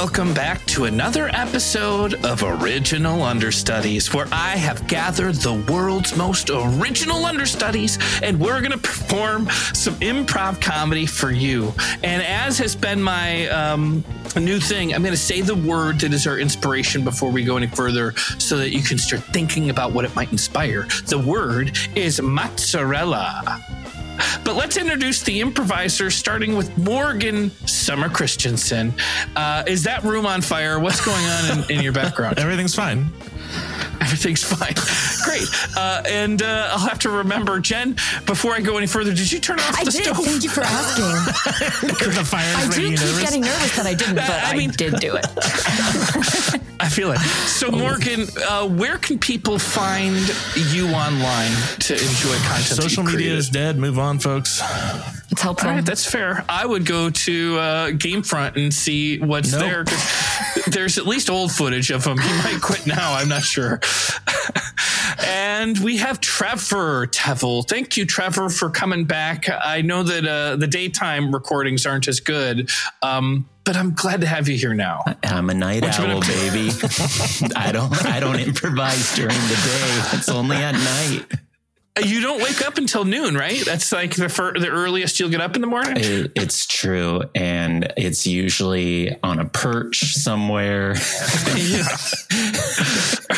Welcome back to another episode of Original Understudies, where I have gathered the world's most original understudies and we're going to perform some improv comedy for you. And as has been my um, new thing, I'm going to say the word that is our inspiration before we go any further so that you can start thinking about what it might inspire. The word is mozzarella. But let's introduce the improviser, starting with Morgan Summer Christensen. Uh, is that room on fire? What's going on in, in your background? Everything's fine. Everything's fine. Great. Uh, and uh, I'll have to remember, Jen, before I go any further, did you turn off I the did. stove? Thank you for asking. the fire I is do making you keep nervous. getting nervous that I didn't, but I I, did do it. I feel it. So, Morgan, uh, where can people find you online to enjoy content? Social media created? is dead. Move on, folks. It's helpful. All right, that's fair. I would go to uh, Gamefront and see what's Nope. there 'cause there's at least old footage of him. He might quit now. I'm not sure. and we have Trevor Tevel. Thank you, Trevor, for coming back. I know that uh, the daytime recordings aren't as good, um, but I'm glad to have you here now. I'm a night What you been owl, baby. I don't I don't improvise during the day. It's only at night. You don't wake up until noon, right? That's like the fir- the earliest you'll get up in the morning. It, it's true, and it's usually on a perch somewhere.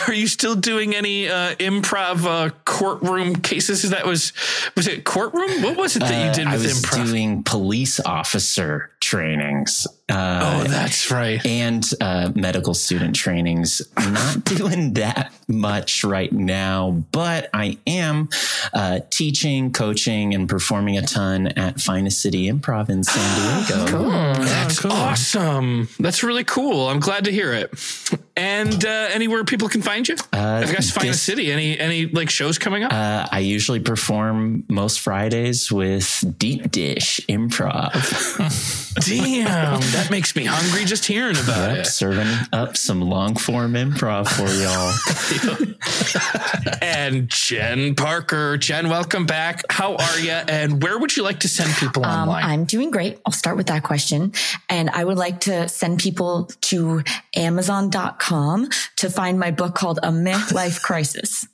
Are you still doing any uh, improv uh, courtroom cases? That was was it courtroom? What was it that you did Uh, I with was improv? doing police officer trainings. Uh, oh, that's right. and uh, medical student trainings. Not doing that much right now, but I am uh, teaching, coaching, and performing a ton at Finest City Improv in San Diego. That's awesome. That's really cool. I'm glad to hear it. And uh, anywhere people can find you? Uh, I guess find a this- city. Any any like shows coming up? Uh, I usually perform most Fridays with Deep Dish Improv. Damn, that makes me hungry just hearing about Yep, it. serving up some long form improv for y'all. And Jen Parker, Jen, welcome back. How are you? And where would you like to send people Um, online? I'm doing great. I'll start with that question. And I would like to send people to Amazon.com to find my book called A Meh Life Crisis.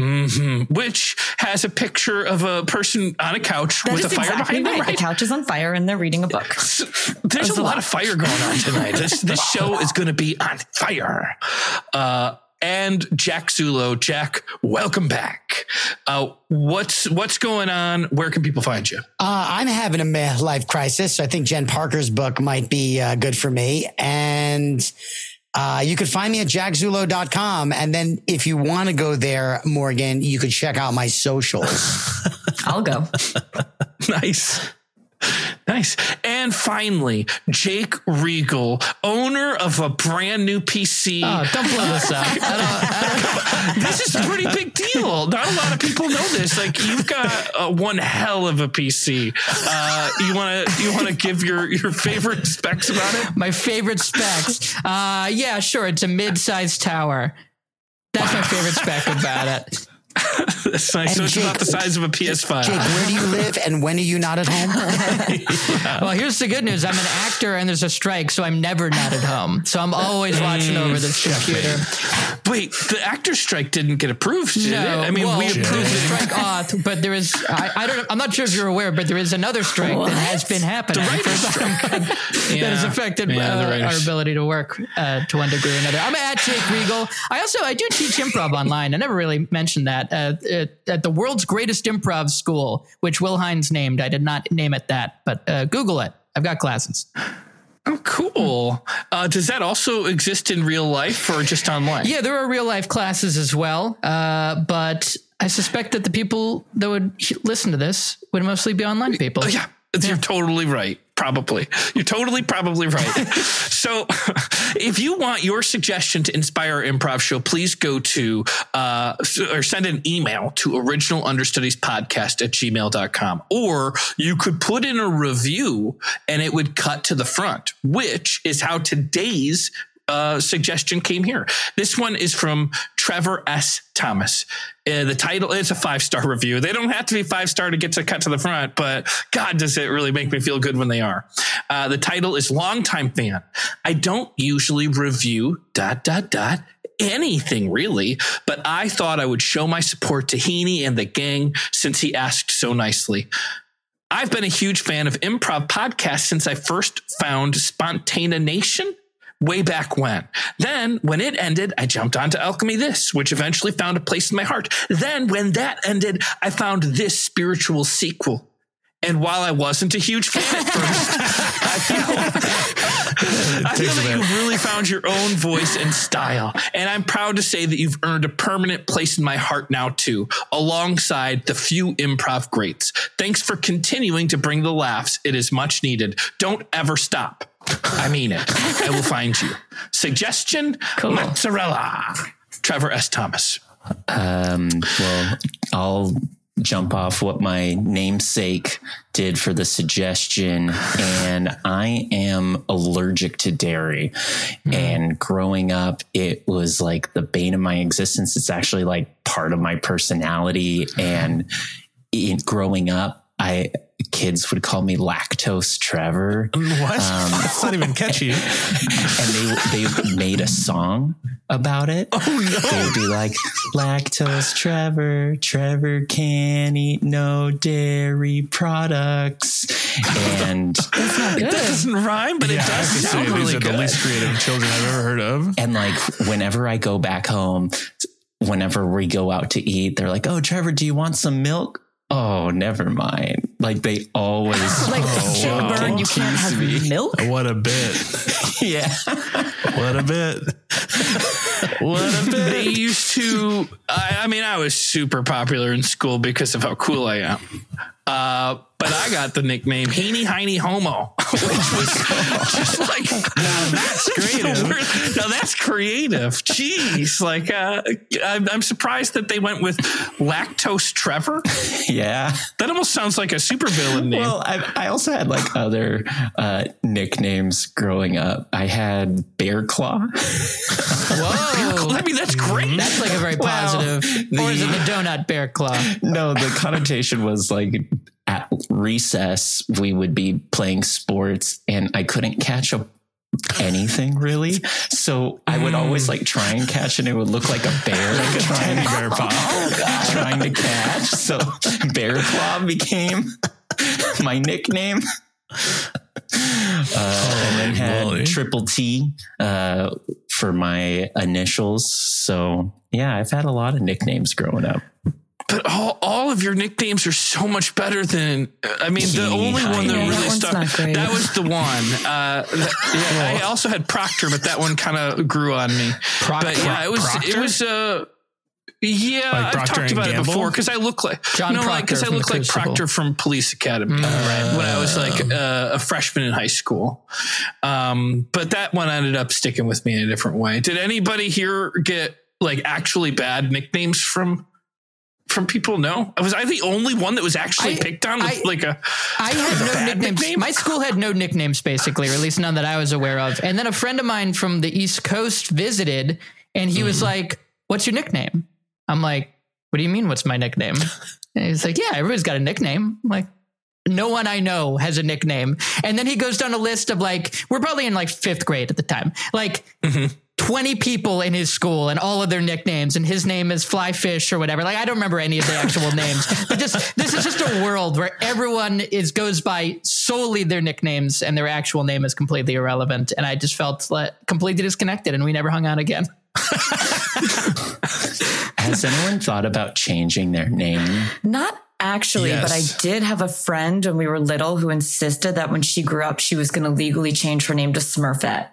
Hmm Which has a picture of a person on a couch That with a fire exactly behind them, right. right? The couch is on fire and they're reading a book. There's That's a a lot lot. of fire going on tonight. This, this show is going to be on fire. Uh, and Jack Zullo, Jack, welcome back. Uh, what's what's going on? Where can people find you? Uh, I'm having a meh life crisis. So I think Jen Parker's book might be uh, good for me. And uh, you could find me at jackzullo.com. And then if you want to go there, Morgan, you could check out my socials. I'll go. Nice. Nice. And finally, Jake Regal, owner of a brand new PC. Oh, don't blow this up. Not a lot of people know this. Like you've got uh, one hell of a PC. Uh, you want to you want to give your your favorite specs about it? my favorite specs. Uh, yeah, sure. It's a mid-sized tower. That's my favorite spec about it. That's nice. So And it's about the size of a PS5. Jake, where do you live and when are you not at home? Well, here's the good news. I'm an actor and there's a strike, so I'm never not at home. So I'm always watching over this computer. Wait, the actor strike didn't get approved, did it? No, I mean, well, we approved the strike off, but there is. I, I don't. I'm not sure if you're aware, but there is another strike that has been happening. The writer's for some- strike. that has affected Yeah, the uh, our ability to work uh, to one degree or another. I'm at Jake Regal. I also I do teach improv online. I never really mentioned that uh, at, at the world's greatest improv school, which Will Hines named. I did not name it that, but uh, Google it. I've got classes. Oh, cool. Uh, does that also exist in real life or just online? Yeah, there are real life classes as well, uh, but I suspect that the people that would listen to this would mostly be online people. Oh, yeah, you're totally right. Probably. You're totally probably right. so, if you want your suggestion to inspire our improv show, please go to uh, or send an email to original understudies podcast at gmail.com. Or you could put in a review and it would cut to the front, which is how today's uh, suggestion came here. This one is from Trevor S. Thomas. Uh, the title is a five star review. They don't have to be five star to get to cut to the front, but God, does it really make me feel good when they are. Uh, the title is Longtime Fan. I don't usually review dot dot dot anything really, but I thought I would show my support to Heaney and the gang since he asked so nicely. I've been a huge fan of improv podcasts since I first found Spontaneanation way back when. Then, when it ended, I jumped onto Alchemy This, which eventually found a place in my heart. Then, when that ended, I found this spiritual sequel. And while I wasn't a huge fan at first, I feel, I feel that you really found your own voice and style. And I'm proud to say that you've earned a permanent place in my heart now, too, alongside the few improv greats. Thanks for continuing to bring the laughs. It is much needed. Don't ever stop. I mean it. I will find you. Suggestion Cool. mozzarella. Trevor S. Thomas. Um, well, I'll jump off what my namesake did for the suggestion. And I am allergic to dairy. And growing up, it was like the bane of my existence. It's actually like part of my personality. And in growing up, I kids would call me lactose Trevor. What? Um, That's not even catchy. and they they made a song about it. Oh no! They'd be like, "Lactose Trevor, Trevor can't eat no dairy products," and That doesn't rhyme, but yeah, it I have does to say sound these really are the least creative children I've ever heard of. and like whenever I go back home, whenever we go out to eat, they're like, "Oh, Trevor, do you want some milk?" Oh, never mind. Like they always Like Oh, Jim wow. Byrne, you can't have Tease me. milk. What a bit. yeah. What a bit. What a bit. they used to I, I mean i was super popular in school because of how cool i am uh, but I got the nickname Heaney Heiny Homo, which was just like that's creative. Now that's creative. Jeez, like uh, I'm, I'm surprised that they went with Lactose Trevor. Yeah. That almost sounds like a supervillain name. Well, I, I also had like other uh, nicknames growing up. I had Bear Claw. Whoa. I mean, that's great. That's like a very Well, positive. or is it the donut bear claw? no, the connotation was like at recess we would be playing sports, and I couldn't catch a anything really. So I would always like try and catch, and it would look like a bear trying, Teddy bear paw. trying to catch. So Bear Claw became my nickname. Uh, and then had moly. triple T uh, for my initials. So yeah, I've had a lot of nicknames growing up. But all, all of your nicknames are so much better than I mean the only one that really that stuck not great. that was the one. Uh, that- yeah, I also had Proctor, but that one kind of grew on me. But yeah, it was it was uh yeah, Like I've talked and about it before because I look like John no, like because I Proctor from look like Proctor from Police Academy when I was like uh, a freshman in high school. Um, but that one ended up sticking with me in a different way. Did anybody here get like actually bad nicknames from? From people, no. Was I the only one that was actually I- picked on with I- like a? I had no nicknames. nickname? My school had no nicknames, basically, or at least none that I was aware of. And then a friend of mine from the East Coast visited, and he Mm-hmm. was like, "What's your nickname?" I'm like, "What do you mean? What's my nickname?" And he's like, "Yeah, everybody's got a nickname." I'm like. No one I know has a nickname. And then he goes down a list of like, we're probably in like fifth grade at the time. Like, Mm-hmm. 20 people in his school and all of their nicknames and his name is flyfish or whatever. Like i don't remember any of the actual names but just this is just a world where everyone is goes by solely their nicknames and their actual name is completely irrelevant. And i just felt like completely disconnected and we never hung out again. Has anyone thought about changing their name? Not actually, but I did have a friend when we were little who insisted that when she grew up, she was going to legally change her name to Smurfette.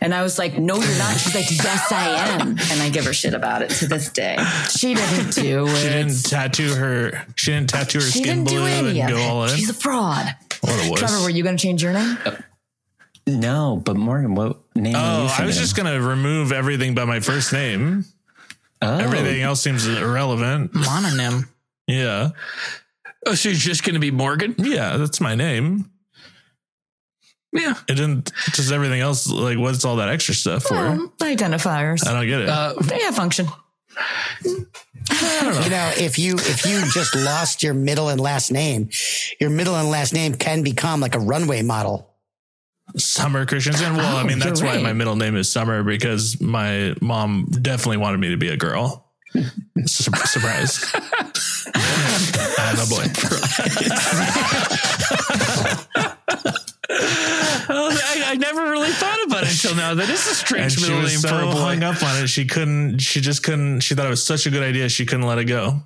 And I was like, no, you're not. She's like, yes, I am. And I give her shit about it to this day. She didn't do it. She didn't tattoo her. She didn't tattoo her She skin didn't do blue any and go all in. She's a fraud. what a wuss. Trevor, were you going to change your name? No, but Morgan, what name? are oh, you Oh, I was just gonna remove everything but my first name. Oh, Everything else seems irrelevant. mononym Yeah, Oh, so you're just going to be Morgan? yeah, that's my name. Yeah. It didn't just everything else. Like, what's all that extra stuff for? Um, identifiers. I don't get it. Uh, They have function. You know, if you if you just lost your middle and last name, your middle and last name can become like a runway model. Summer Christensen. Well, I Oh, mean, that's you're why my middle name is Summer because my mom definitely wanted me to be a girl. Sur- surprise. Ah, I'm a boy. Oh, I, I never really thought about it until now. That is a And strange she middle was name so for a boy. hung up on it. She couldn't, she just couldn't, she thought it was such a good idea. She couldn't let it go.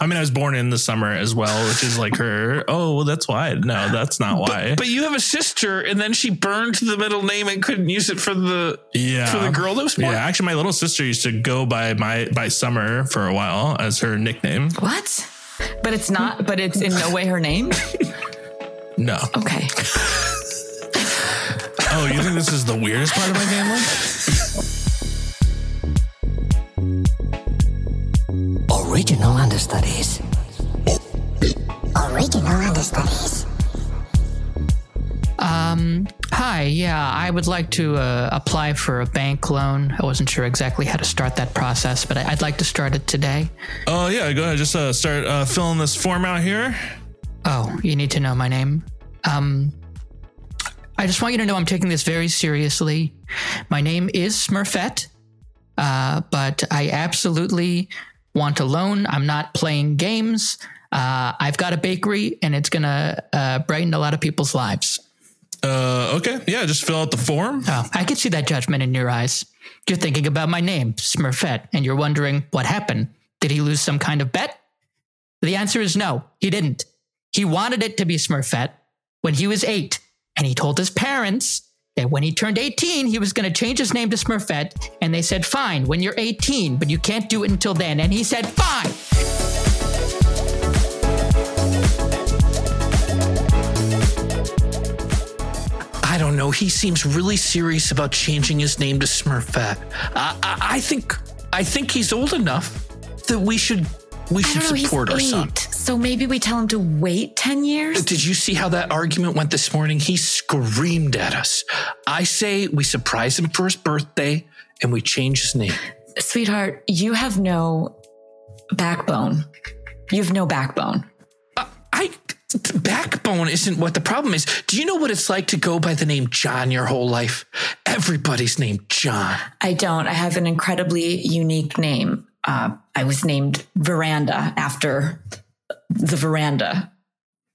I mean, I was born in the summer as well, which is like her. Oh, well, that's why. No, that's not why. But you have a sister, and then she burned the middle name and couldn't use it for the yeah. for the girl that was born. Yeah, actually, my little sister used to go by my by Summer for a while as her nickname. What? But it's not. But it's in no way her name. No. Okay. Oh, you think this is the weirdest part of my family? Original Understudies. Original Understudies. Um, hi, yeah, I would like to uh, apply for a bank loan. I wasn't sure exactly how to start that process, but I- I'd like to start it today. Oh yeah, go ahead. Just uh, start uh, filling this form out here. Oh, you need to know my name. Um, I just want you to know I'm taking this very seriously. My name is Smurfette, uh, but I absolutely want a loan. I'm not playing games. Uh, I've got a bakery, and it's gonna uh, brighten a lot of people's lives. Uh, okay, yeah, just fill out the form. Oh, I can see that judgment in your eyes. You're thinking about my name, Smurfette, and you're wondering what happened. Did he lose some kind of bet? The answer is no, he didn't. He wanted it to be Smurfette when he was eight, and he told his parents that when he turned 18, he was going to change his name to Smurfette, and they said, fine, when you're 18, but you can't do it until then. And he said, fine. I don't know. He seems really serious about changing his name to Smurfette. I, I, I think I think he's old enough that we should we should know. Support our son. so maybe we tell him to wait ten years. Did you see how that argument went this morning? He screamed at us. I say we surprise him for his birthday and we change his name. Sweetheart, you have no backbone. You have no backbone. I backbone isn't what the problem is. Do you know what it's like to go by the name John your whole life? Everybody's named John. I don't. I have an incredibly unique name. Uh, I was named Veranda after the veranda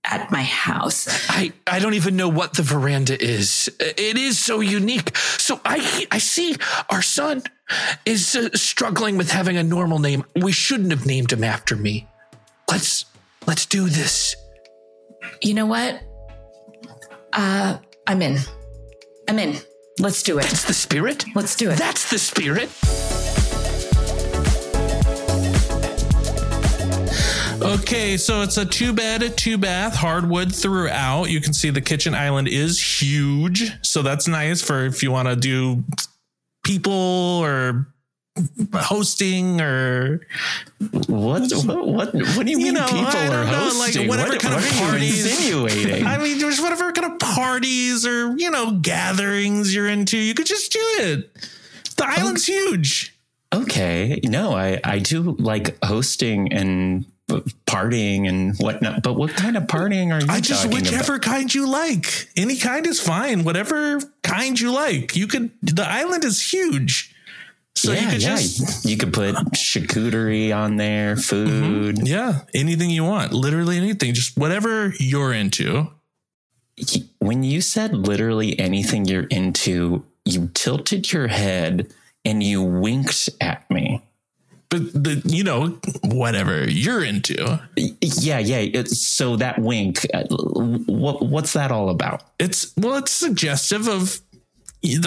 at my house. I, I don't even know what the veranda is. It is so unique. So I I see our son is uh, struggling with having a normal name. We shouldn't have named him after me. Let's let's do this. You know what? Uh, I'm in. I'm in. Let's do it. That's the spirit. Let's do it. That's the spirit. Okay, so it's a two bed, two bath, hardwood throughout. You can see the kitchen island is huge. So that's nice for if you want to do people or hosting or What? What? What, what do you mean know, people are know, like, hosting? whatever what, kind of what you parties- insinuating? I mean, there's whatever kind of parties or, you know, gatherings you're into. You could just do it. The island's huge. okay, no, I I do like hosting and partying and whatnot. But what kind of partying are you I just whichever about? kind you like. Any kind is fine. Whatever kind you like. You could the island is huge. So yeah, you could yeah. just you could put charcuterie on there, food. Mm-hmm. yeah, anything you want. Literally anything. Just whatever you're into. When you said literally anything you're into, you tilted your head and you winked at me. But the you know, whatever you're into. Yeah, yeah. So that wink, uh, what what's that all about? It's well, it's suggestive of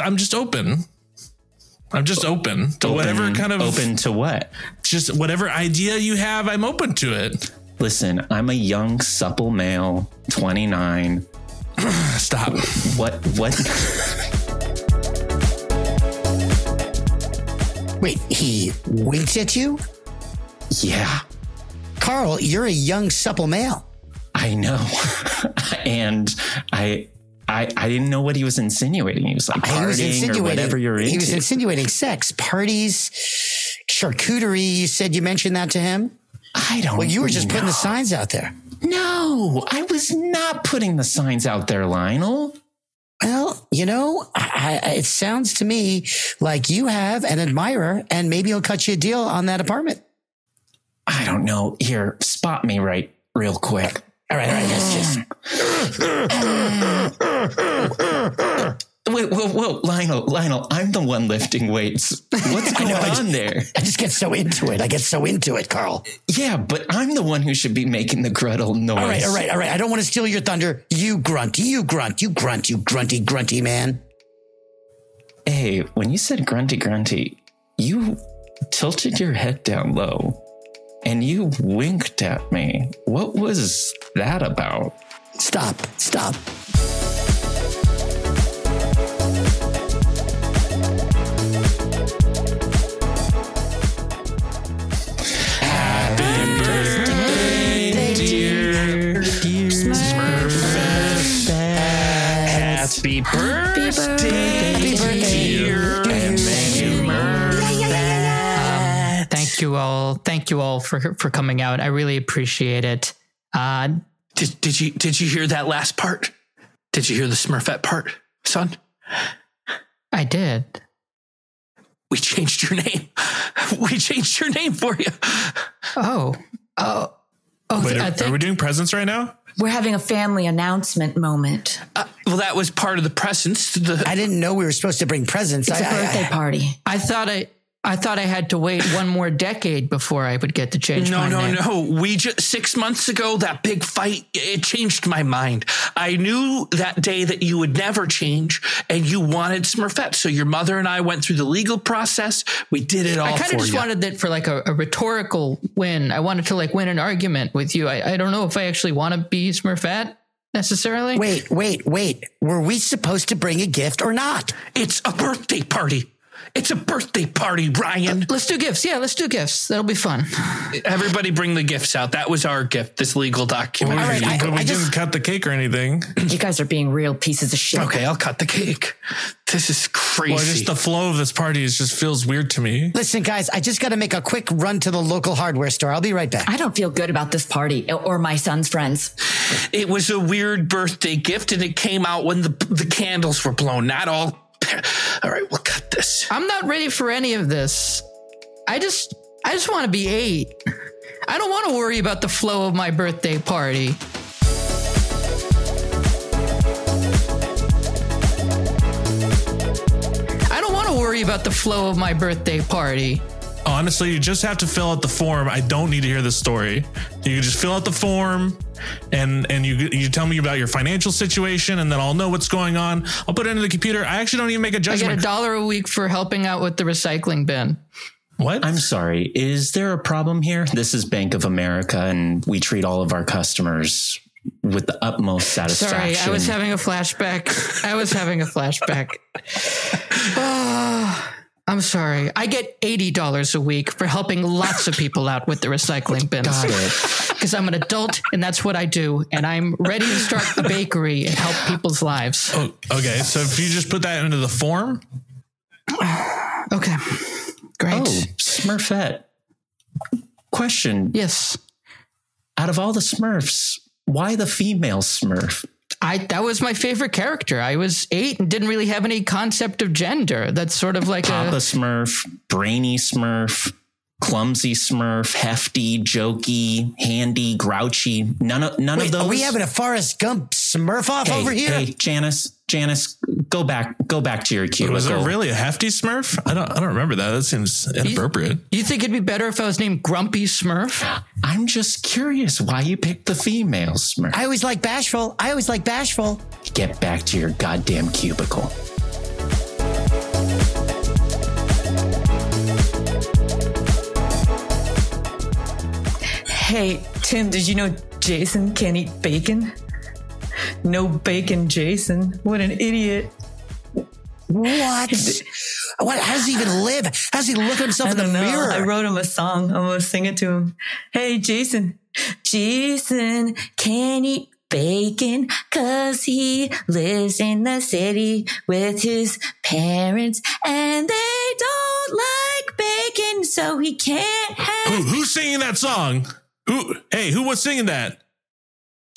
I'm just open. I'm just open to whatever kind of open to what? just whatever idea you have, I'm open to it. Listen, I'm a young, supple male, 29. Stop. What? What? Wait, he winks at you? yeah, Carl, you're a young, supple male. I know, and I. I, I didn't know what he was insinuating. He was like He was partying or insinuating whatever you're into. He was insinuating sex, parties, charcuterie. You said you mentioned that to him. I don't. Well, you were just putting the signs out there. No, I was not putting the signs out there, Lionel. Well, you know, I, I, it sounds to me like you have an admirer, and maybe he'll cut you a deal on that apartment. I don't know. Here, spot me right real quick. All right, all right, let's just. Wait, whoa, whoa, Lionel, Lionel, I'm the one lifting weights. What's going know, I on there? I just get so into it. I get so into it, Carl. Yeah, but I'm the one who should be making the gruttle noise. All right, all right, all right. I don't want to steal your thunder. You grunt, you grunt, you grunt, you grunty, grunty man. Hey, when you said grunty, grunty, you tilted your head down low and you winked at me. What was that about? Stop, stop. For for coming out. I really appreciate it. Uh, Did, did you did you hear that last part? Did you hear the Smurfette part, son? I did. We changed your name. We changed your name for you. Oh, oh, oh! Wait, are, think- are we doing presents right now? We're having a family announcement moment. Uh, well, that was part of the presents. The, I didn't know we were supposed to bring presents. It's a I- I- birthday party. I thought I, I thought I had to wait one more decade before I would get to change no, my no, name. no. We just six months ago that big fight. It changed my mind. I knew that day that you would never change, and you wanted Smurfette. So your mother and I went through the legal process. We did it all I kind of just you. wanted it for like a, a rhetorical win. I wanted to like win an argument with you. I, I don't know if I actually want to be Smurfette necessarily. Wait, wait, wait. Were we supposed to bring a gift or not? it's a birthday party. It's a birthday party, Ryan. Uh, let's do gifts. Yeah, let's do gifts. That'll be fun. Everybody bring the gifts out. That was our gift, this legal document. All right, I- but we I didn't just- cut the cake or anything. You guys are being real pieces of shit. okay, I'll cut the cake. This is crazy. Well, just the flow of this party is just feels weird to me. Listen, guys, I just got to make a quick run to the local hardware store. I'll be right back. I don't feel good about this party or my son's friends. it was a weird birthday gift, and it came out when the the candles were blown. Not all. All right, we'll cut this. I'm not ready for any of this. I just I just want to be 8. I don't want to worry about the flow of my birthday party. I don't want to worry about the flow of my birthday party. Honestly, you just have to fill out the form. I don't need to hear the story. You can just fill out the form, and and you you tell me about your financial situation, and then I'll know what's going on. I'll put it into the computer. I actually don't even make a I get a judgment. dollar a week for helping out with the recycling bin. what? I'm sorry. Is there a problem here? This is Bank of America, and we treat all of our customers with the utmost satisfaction. Sorry, I was having a flashback. I was having a flashback. I'm sorry. I get $80 a week for helping lots of people out with the recycling bins. Got it. Because I'm an adult and that's what I do. And I'm ready to start a bakery and help people's lives. Oh, okay, so if you just put that into the form, Okay. Great. Oh, Smurfette. Question: Yes. Out of all the Smurfs, why the female Smurf? I that was my favorite character. I was eight and didn't really have any concept of gender. That's sort of like Papa a Smurf, Brainy Smurf, Clumsy Smurf, Hefty, Jokey, Handy, Grouchy. None of none Wait, of those. are we having a Forrest Gump Smurf off hey, over here? Hey, Janice, Janice, go back, go back to your cubicle. was it really a hefty Smurf? I don't I don't remember that. That seems inappropriate. You think it'd be better if I was named Grumpy Smurf? I'm just curious why you picked the female Smurf. I always like bashful. I always like bashful. Get back to your goddamn cubicle. Hey, Tim, did you know Jason can't eat bacon? No bacon, Jason. What an idiot. What? what? How does he even live? How does he look at himself in the mirror? I wrote him a song. I'm gonna sing it to him. Hey, Jason. Jason can't eat bacon cause he lives in the city with his parents and they don't like bacon so he can't have Who, who's singing that song? Who? Hey, who was singing that?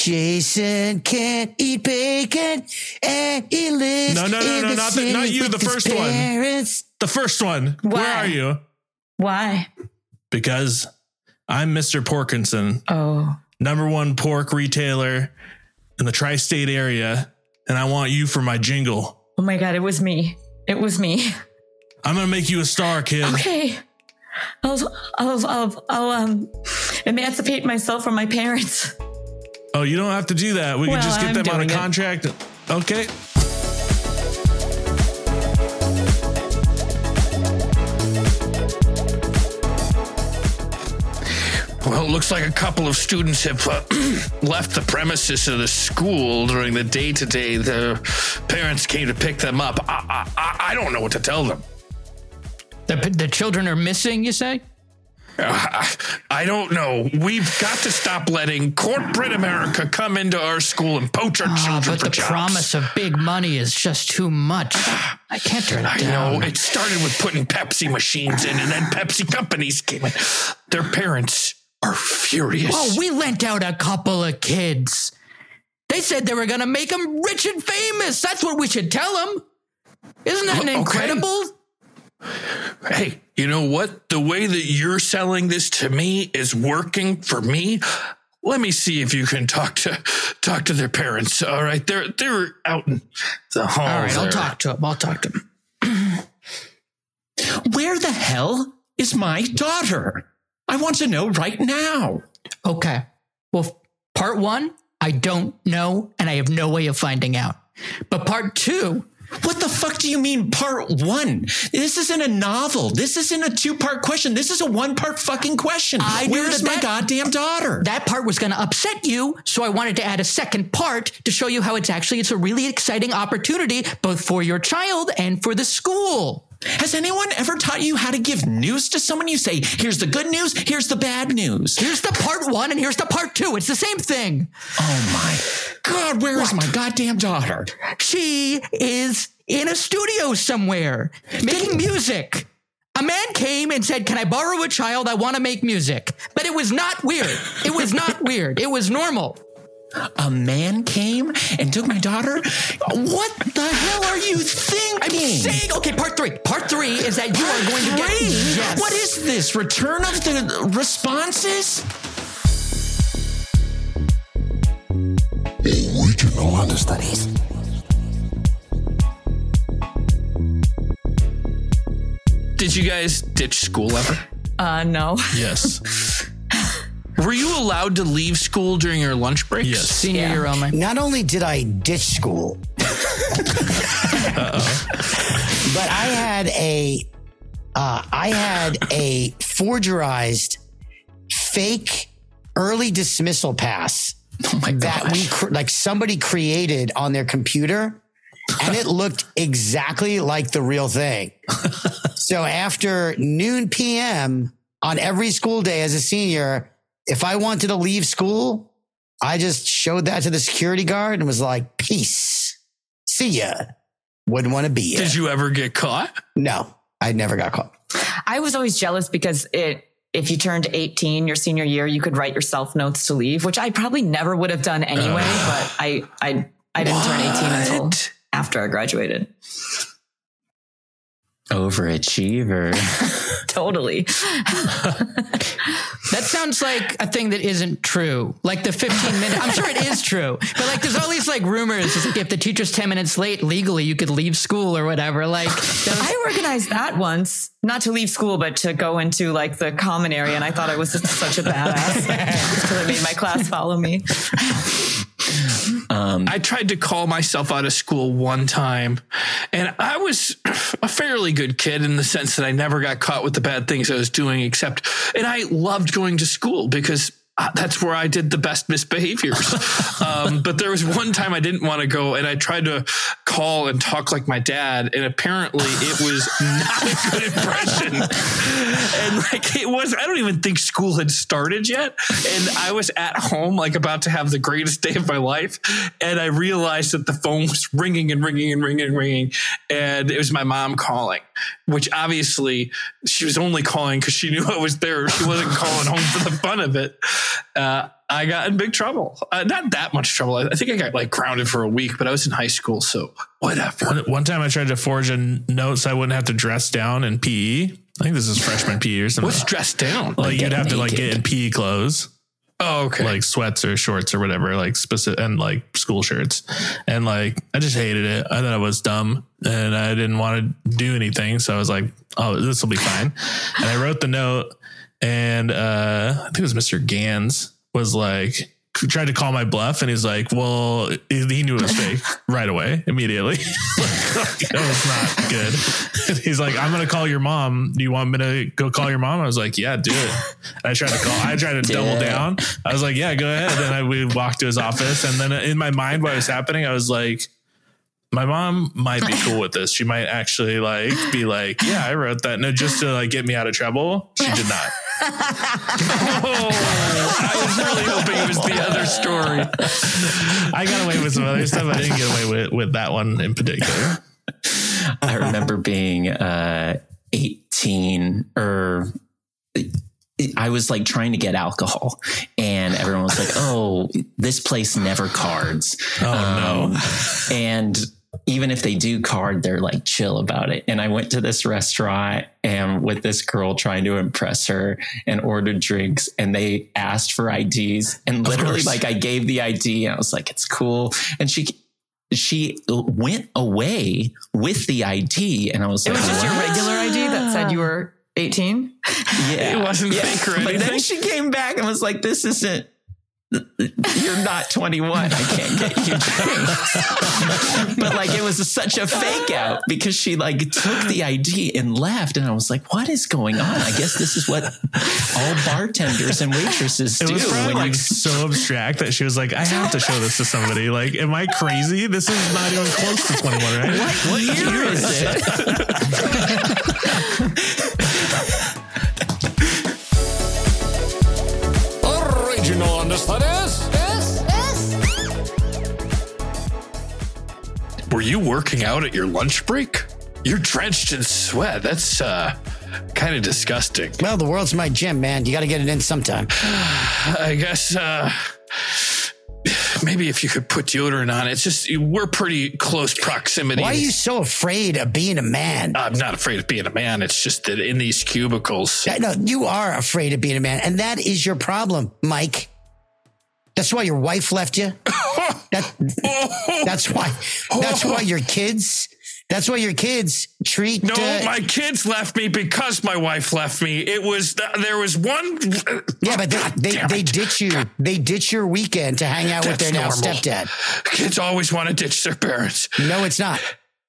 Jason can't eat bacon and he lives No, no, no, in no, the not the- not you, the first one. parents. The first one. Where Why? are you? why Because I'm Mr. Porkinson, oh number one pork retailer in the tri-state area, and I want you for my jingle. oh my god it was me it was me I'm gonna make you a star, kid. okay I'll, I'll, I'll, I'll um, emancipate myself from my parents. Oh, you don't have to do that. We Well, can just get I'm them on a doing it. contract. Okay. Well, it looks like a couple of students have uh, left the premises of the school during the day to day. The parents came to pick them up. I, I, I don't know what to tell them. The, the children are missing, you say? Uh, I don't know. We've got to stop letting corporate America come into our school and poach our Ah, children but the jobs. promise of big money is just too much. I can't turn it I down. know. It started with putting Pepsi machines in, and then Pepsi companies came in. Their parents are furious. Oh, we lent out a couple of kids. They said they were going to make them rich and famous. That's what we should tell them. Isn't that Okay. incredible? Hey, you know what? The way that you're selling this to me is working for me. Let me see if you can talk to talk to their parents. All right, they're they're out in the hall. All right, I'll talk to them. I'll talk to them. Where the hell is my daughter? I want to know right now. Okay. Well, part one, I don't know, and I have no way of finding out. But part two, What the fuck do you mean part one? This isn't a novel. This isn't a two part question. This is a one part fucking question. I Where's my that- goddamn daughter? that part was going to upset you, so I wanted to add a second part to show you how it's actually it's a really exciting opportunity both for your child and for the school. Has anyone ever taught you how to give news to someone? You say, here's the good news, here's the bad news. Here's the part one and here's the part two. It's the same thing. Oh my God, where is my goddamn daughter? She is in a studio somewhere making music. A man came and said, Can I borrow a child? I want to make music. But it was not weird. It was not weird. It was normal. A man came and took my daughter? What the hell are you thinking? I'm saying, okay, part three. Part three is that you are going to get. Yes. What is this? Return of the responses? Original understudies. Did you guys ditch school ever? Uh, no. Yes. Were you allowed to leave school during your lunch breaks? Yes. Senior Yeah. year only. Not only did I ditch school, but I had a uh, I had a forgerized fake early dismissal pass Oh my that we cr- like somebody created on their computer and it looked exactly like the real thing. so after noon PM on every school day as a senior, if I wanted to leave school, I just showed that to the security guard and was like, peace. See ya. Wouldn't want to be ya. Did you ever get caught? no, I never got caught. I was always jealous because it, if you turned 18 your senior year, you could write yourself notes to leave, which I probably never would have done anyway, but I, I, I didn't turn 18 until after I graduated. Overachiever. Totally. That sounds like a thing that isn't true. Like the 15 minute, I'm sure it is true, but like there's all these like rumors. Like if the teacher's 10 minutes late, legally you could leave school or whatever. Like, those- I organized that once, not to leave school, but to go into like the common area. And I thought I was just such a badass because I made my class follow me. Um, I tried to call myself out of school one time, and I was a fairly good kid in the sense that I never got caught with the bad things I was doing, except, and I loved going to school because uh, that's where I did the best misbehaviors. um, but there was one time I didn't want to go and I tried to call and talk like my dad. And apparently it was not a good impression. and like it was, I don't even think school had started yet. And I was at home, like about to have the greatest day of my life. And I realized that the phone was ringing and ringing and ringing and ringing. And it was my mom calling, which obviously she was only calling because she knew I was there. She wasn't calling home for the fun of it uh, I got in big trouble. Uh, not that much trouble. I think I got like grounded for a week, but I was in high school, so whatever. One, one time I tried to forge a note so I wouldn't have to dress down in PE. I think this is freshman PE or something. What's dressed down? Like you'd have to like get in PE clothes. Oh, okay. Like sweats or shorts or whatever, like specific and like school shirts. And like I just hated it. I thought it was dumb and I didn't want to do anything. So I was like, oh, this will be fine. and I wrote the note and uh I think it was Mr. Gans was like tried to call my bluff and he's like, well, he knew it was fake right away, immediately. that was not good. he's like, I'm going to call your mom. Do you want me to go call your mom? I was like, yeah, do it. And I tried to call, I tried to double down. I was like, yeah, go ahead. And I, we walked to his office. And then in my mind, what was happening, I was like, my mom might be cool with this. She might actually like be like, yeah, I wrote that. No, just to like get me out of trouble. She did not. oh, I was really hoping it was the other story. I got away with some other stuff. I didn't get away with, with that one in particular. I remember being uh, 18 or I was like trying to get alcohol, and everyone was like, "Oh, this place never cards." Oh um, no! And even if they do card, they're like chill about it. And I went to this restaurant and with this girl trying to impress her and ordered drinks and they asked for IDs and literally like I gave the ID and I was like, it's cool. And she, she went away with the ID and I was it like, was just what? your regular ID that said you were 18. Yeah. It wasn't yeah. fake or anything. But then she came back and was like, this isn't, you're not 21. I can't get you drinks. but like it was such a fake out because she like took the ID and left. And I was like, what is going on? I guess this is what all bartenders and waitresses it do. Was when like so abstract that she was like, I have to show this to somebody. Like, am I crazy? This is not even close to 21, right? What, what year is it? Original understudies? Yes, yes. Were you working out at your lunch break? You're drenched in sweat. That's uh kind of disgusting. Well, the world's my gym, man. You got to get it in sometime. I guess uh maybe if you could put deodorant on, it's just we're pretty close proximity. Why are you so afraid of being a man? I'm not afraid of being a man. It's just that in these cubicles. No, you are afraid of being a man, and that is your problem, Mike. That's why your wife left you. that, that's why. That's why your kids that's why your kids treat. No, uh, my kids left me because my wife left me. It was there was one. Yeah, but they they, they ditch you. They ditch your weekend to hang out That's with their normal. now stepdad. Kids always want to ditch their parents. No, it's not.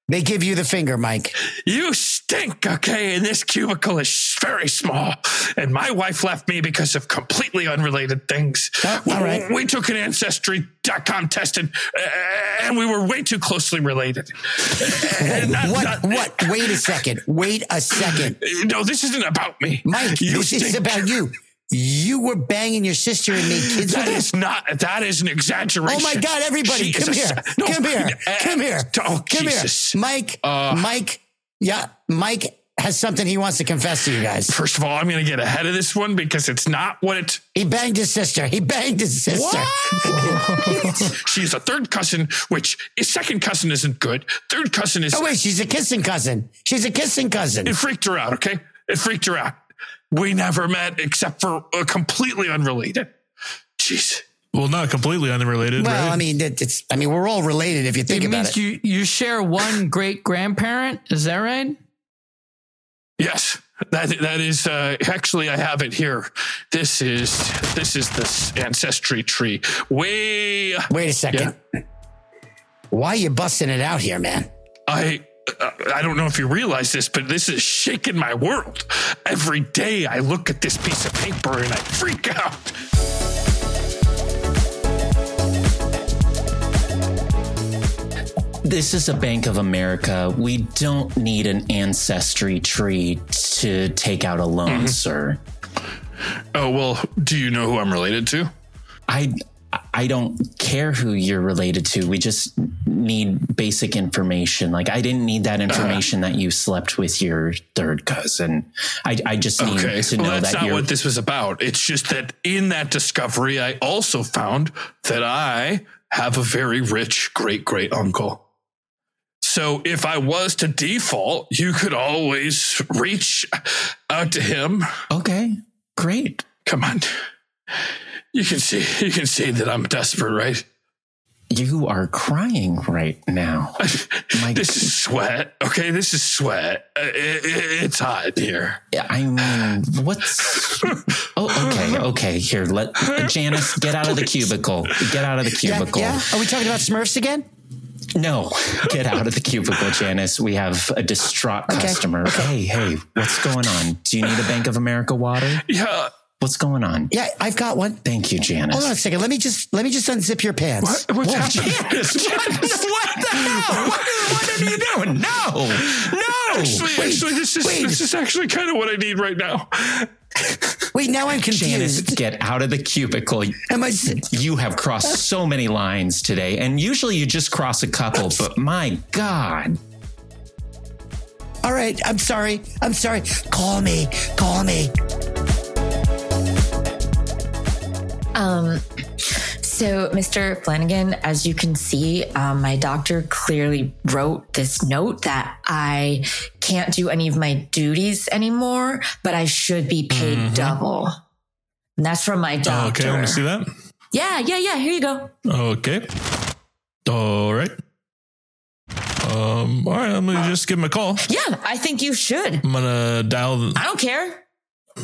They give you the finger, Mike. You stink, okay? And this cubicle is very small. And my wife left me because of completely unrelated things. Oh, all right. We took an Ancestry.com test and, uh, and we were way too closely related. not, what? Not, what? Wait a second. Wait a second. No, this isn't about me. Mike, you this stink. is about you. You were banging your sister and made kids. That is not. That is an exaggeration. Oh my God! Everybody, come here. No, come here. Uh, come here. Oh, come Jesus. here. Mike. Uh, Mike. Yeah, Mike has something he wants to confess to you guys. First of all, I'm going to get ahead of this one because it's not what it. He banged his sister. He banged his sister. she's a third cousin, which his second cousin isn't good. Third cousin is. Oh wait, she's a kissing cousin. She's a kissing cousin. It freaked her out. Okay, it freaked her out. We never met except for a completely unrelated. Jeez. Well, not completely unrelated. Well, right? I mean, it's. I mean, we're all related if you think it about means it. You you share one great grandparent. Is that right? Yes, that that is uh, actually I have it here. This is this is this ancestry tree. Way. Wait a second. Yeah. Why are you busting it out here, man? I I don't know if you realize this, but this is shaking my world. Every day I look at this piece of paper and I freak out. This is a Bank of America. We don't need an ancestry tree to take out a loan, mm-hmm. sir. Oh, well, do you know who I'm related to? I I don't care who you're related to. We just need basic information. Like I didn't need that information that you slept with your third cousin. I, I just need Okay. to Well, know that's that not what this was about. It's just that in that discovery, I also found that I have a very rich great great uncle. So if I was to default, you could always reach out to him. okay, great. Come on. You can see you can see that I'm desperate, right? You are crying right now. My, This is sweat. Okay, this is sweat. Uh, it- it- it's hot here. I mean, what's? Oh, okay, okay. Here, let Janice get out of the cubicle. Get out of the cubicle. yeah. Are we talking about Smurfs again? No, get out of the cubicle, Janice. We have a distraught customer. Hey, hey, what's going on? Do you need a Bank of America water? Yeah. What's going on? Yeah, I've got one. Thank you, Janice. Hold on a second. Let me just let me just unzip your pants. What, what's happening? Janice, what, what the hell? What, what are you doing? No, no. Actually, actually, this is wait. this is actually kind of what I need right now. Wait, now I'm confused. Janice, get out of the cubicle. Am I? You have crossed so many lines today, and usually you just cross a couple, but my God. All right. I'm sorry. I'm sorry. Call me. Call me. Um, so, Mr. Flanagan, as you can see, um, my doctor clearly wrote this note that I can't do any of my duties anymore, but I should be paid double. And that's from my doctor. Okay, want to see that. Yeah, yeah, yeah. Here you go. Okay. All right. Um, all right, I'm gonna just give him a call. Yeah, I think you should. I'm gonna dial I don't care.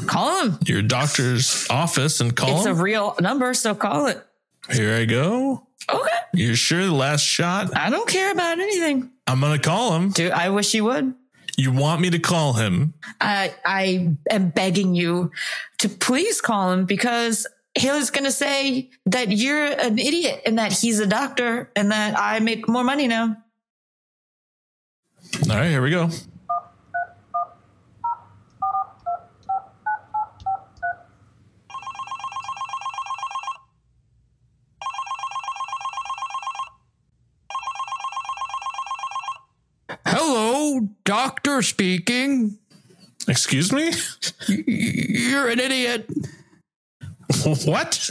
Call him. your doctor's office and call It's a real number, so call it. Here I go. Okay. You're sure the last shot? I don't care about anything. I'm gonna call him. Dude, I wish you would. You want me to call him? I I am begging you to please call him because Haley's gonna say that you're an idiot and that he's a doctor and that I make more money now. All right, here we go. Hello, doctor speaking. Excuse me? You're an idiot. what?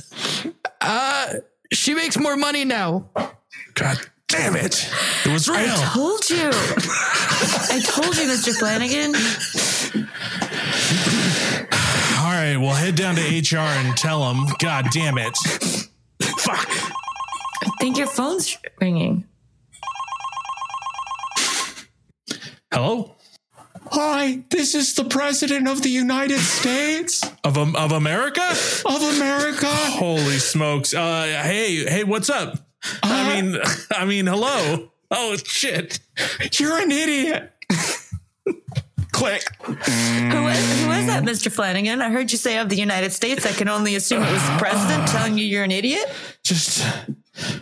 Uh, she makes more money now. God damn it. It was real. I told you. I told you, Mr. Flanagan. All right, well, head down to HR and tell them. God damn it. Fuck. I think your phone's ringing. Hello? Hi, this is the President of the United States Of, um, of America? of America. Holy smokes. Uh, hey, hey, what's up? I mean, I mean, hello. Oh, shit. You're an idiot. Click. Who, was, who was that, Mr. Flanagan? I heard you say of the United States. I can only assume it was the president telling you you're an idiot. Just,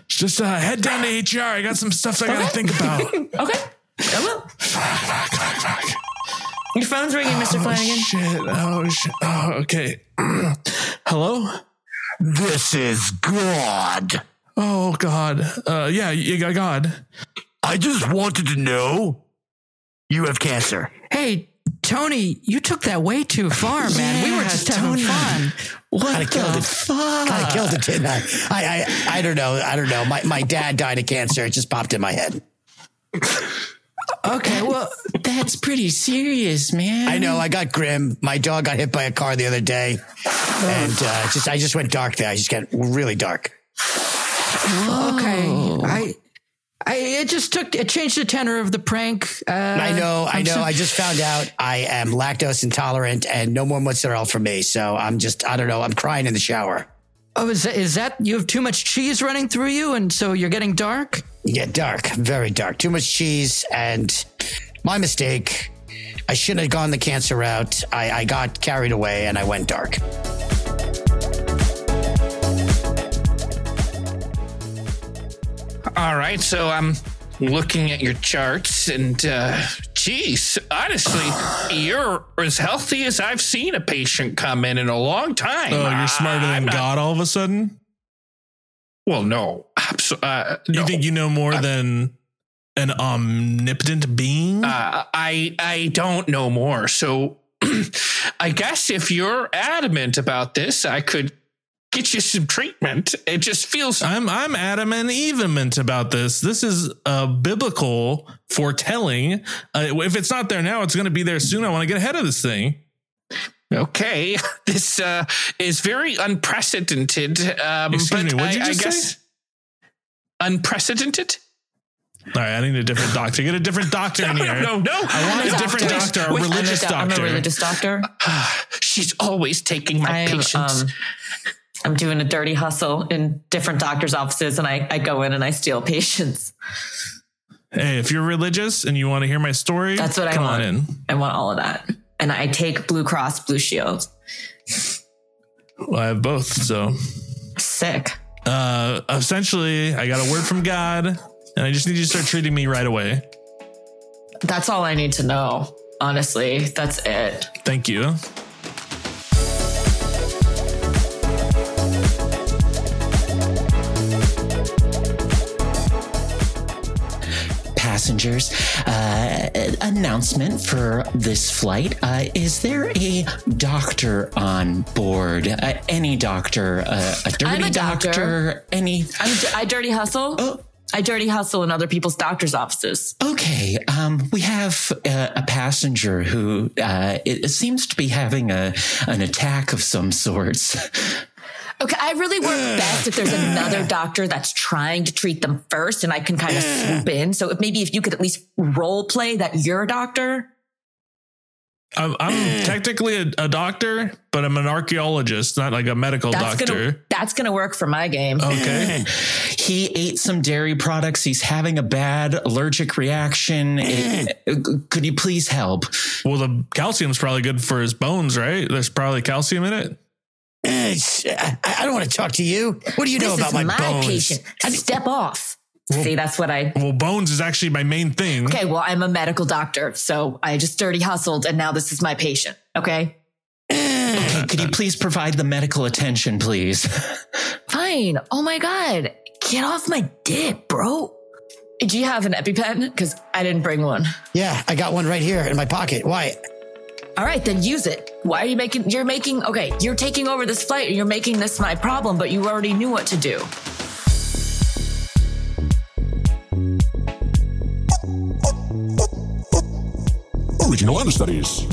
just uh, head down to HR. I got some stuff I gotta think about. Okay. I will. fuck, fuck, fuck. Your phone's ringing, Mr. Flanagan. Shit. Oh, shit. Oh, okay. Hello? This is God. Oh, God. Uh, yeah, you got God. I just wanted to know you have cancer. Hey, Tony, you took that way too far, man. we were Yeah, just having Tony. fun. What Kinda killed the it. fuck? Kind of killed it, didn't I? I, I? I don't know. I don't know. My, my dad died of cancer. It just popped in my head. Okay, well, That's pretty serious, man. I know. I got grim. My dog got hit by a car the other day, and uh, just I just went dark there. I just got really dark. okay. I, I, it just took, it changed the tenor of the prank. Uh, I know. I know. I just found out I am lactose intolerant, and no more mozzarella for me. So I'm just I don't know. I'm crying in the shower. Oh, is that, is that you have too much cheese running through you, and so you're getting dark? Yeah, dark, very dark. Too much cheese, and my mistake. I shouldn't have gone the cancer route. I, I got carried away, and I went dark. All right, so I'm looking at your charts, and uh, geez, honestly, you're as healthy as I've seen a patient come in in a long time. Oh, you're smarter I'm than not- God all of a sudden? Well, no, absolutely. Uh, You think you know more than an omnipotent being? Uh, I I don't know more. So I guess if you're adamant about this, I could get you some treatment. It just feels I'm I'm adamant evenment about this. This is a biblical foretelling. Uh, if it's not there now, it's going to be there soon. I want to get ahead of this thing. Okay. This uh, is very unprecedented. Um, Excuse but me, what'd you I, just I guess say? unprecedented. All right, I need a different doctor. Get a different doctor in No, here. no, no. I want a different doctor, a wait, religious I'm a, doctor. I'm a religious doctor. She's always taking my I am, patients. um, I'm doing a dirty hustle in different doctors' offices, and I, I go in and I steal patients. Hey, if you're religious and you want to hear my story, That's what I want. on in. I want all of that, and I take Blue Cross Blue Shield. Well, I have both. So, Sick. uh, essentially, I got a word from God, and I just need you to start treating me right away. That's all I need to know. Honestly, that's it. Thank you. Passengers, uh, announcement for this flight. Uh, is there a doctor on board? Uh, any doctor? Uh, a dirty a doctor. Any? I'm, I dirty hustle. Oh. I dirty hustle in other people's doctors' offices. Okay, um, we have uh, a passenger who uh, it, it seems to be having a an attack of some sorts. Okay, I really work best if there's another doctor that's trying to treat them first, and I can kind of swoop in. So if maybe if you could at least role play that you're a doctor. I'm, I'm mm. technically a, a doctor, but I'm an archaeologist, not like a medical That's doctor. gonna that's gonna work for my game. Okay. He ate some dairy products. He's having a bad allergic reaction. Mm. It- uh, could you please help? Well, the calcium's probably good for his bones, right? There's probably calcium in it. Eh, I, I don't want to talk to you. What do you know about is my, my, bones? patient. Step off. See, that's what I. Well, bones is actually my main thing. Okay, well, I'm a medical doctor, so I just dirty hustled, and now this is my patient. Okay, Okay, could you please provide the medical attention, please? fine. Oh my god, get off my dick, bro. Do you have an EpiPen? Because I didn't bring one. Yeah, I got one right here in my pocket. Why? All right, then use it. Why are you making? You're making. Okay, you're taking over this flight, and you're making this my problem, but you already knew what to do. Original Understudies.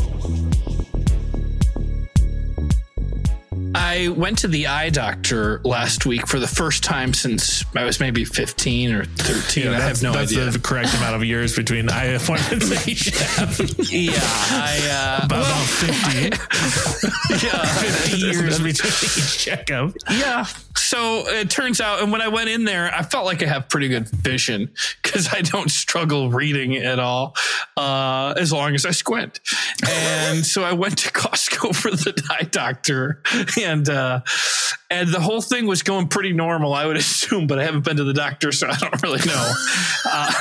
I went to the eye doctor last week for the first time since I was maybe 15 or 13. I have no that's idea. the correct amount of years between eye appointments that you have. yeah, I uh, About, about 50, yeah, 50 years between each checkup. yeah. So it turns out, and when I went in there, I felt like I have pretty good vision because I don't struggle reading at all, uh, as long as I squint. And so I went to Costco for the eye doctor, and uh, and the whole thing was going pretty normal, I would assume, but I haven't been to the doctor, so I don't really know. Uh,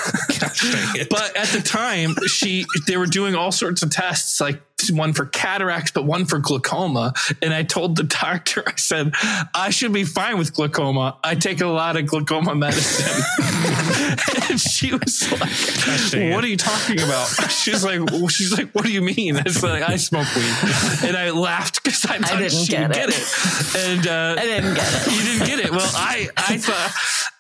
but at the time, she they were doing all sorts of tests, like one for cataracts, but one for glaucoma. And I told the doctor, I said, I should be fine with glaucoma. I take a lot of glaucoma medicine. and she was like, What are you talking about? She's like, She's like, What do you mean? I said, I smoke weed. And I laughed because I thought didn't she get would it. get it. And uh, I didn't get it. you didn't get it. Well, I, I thought,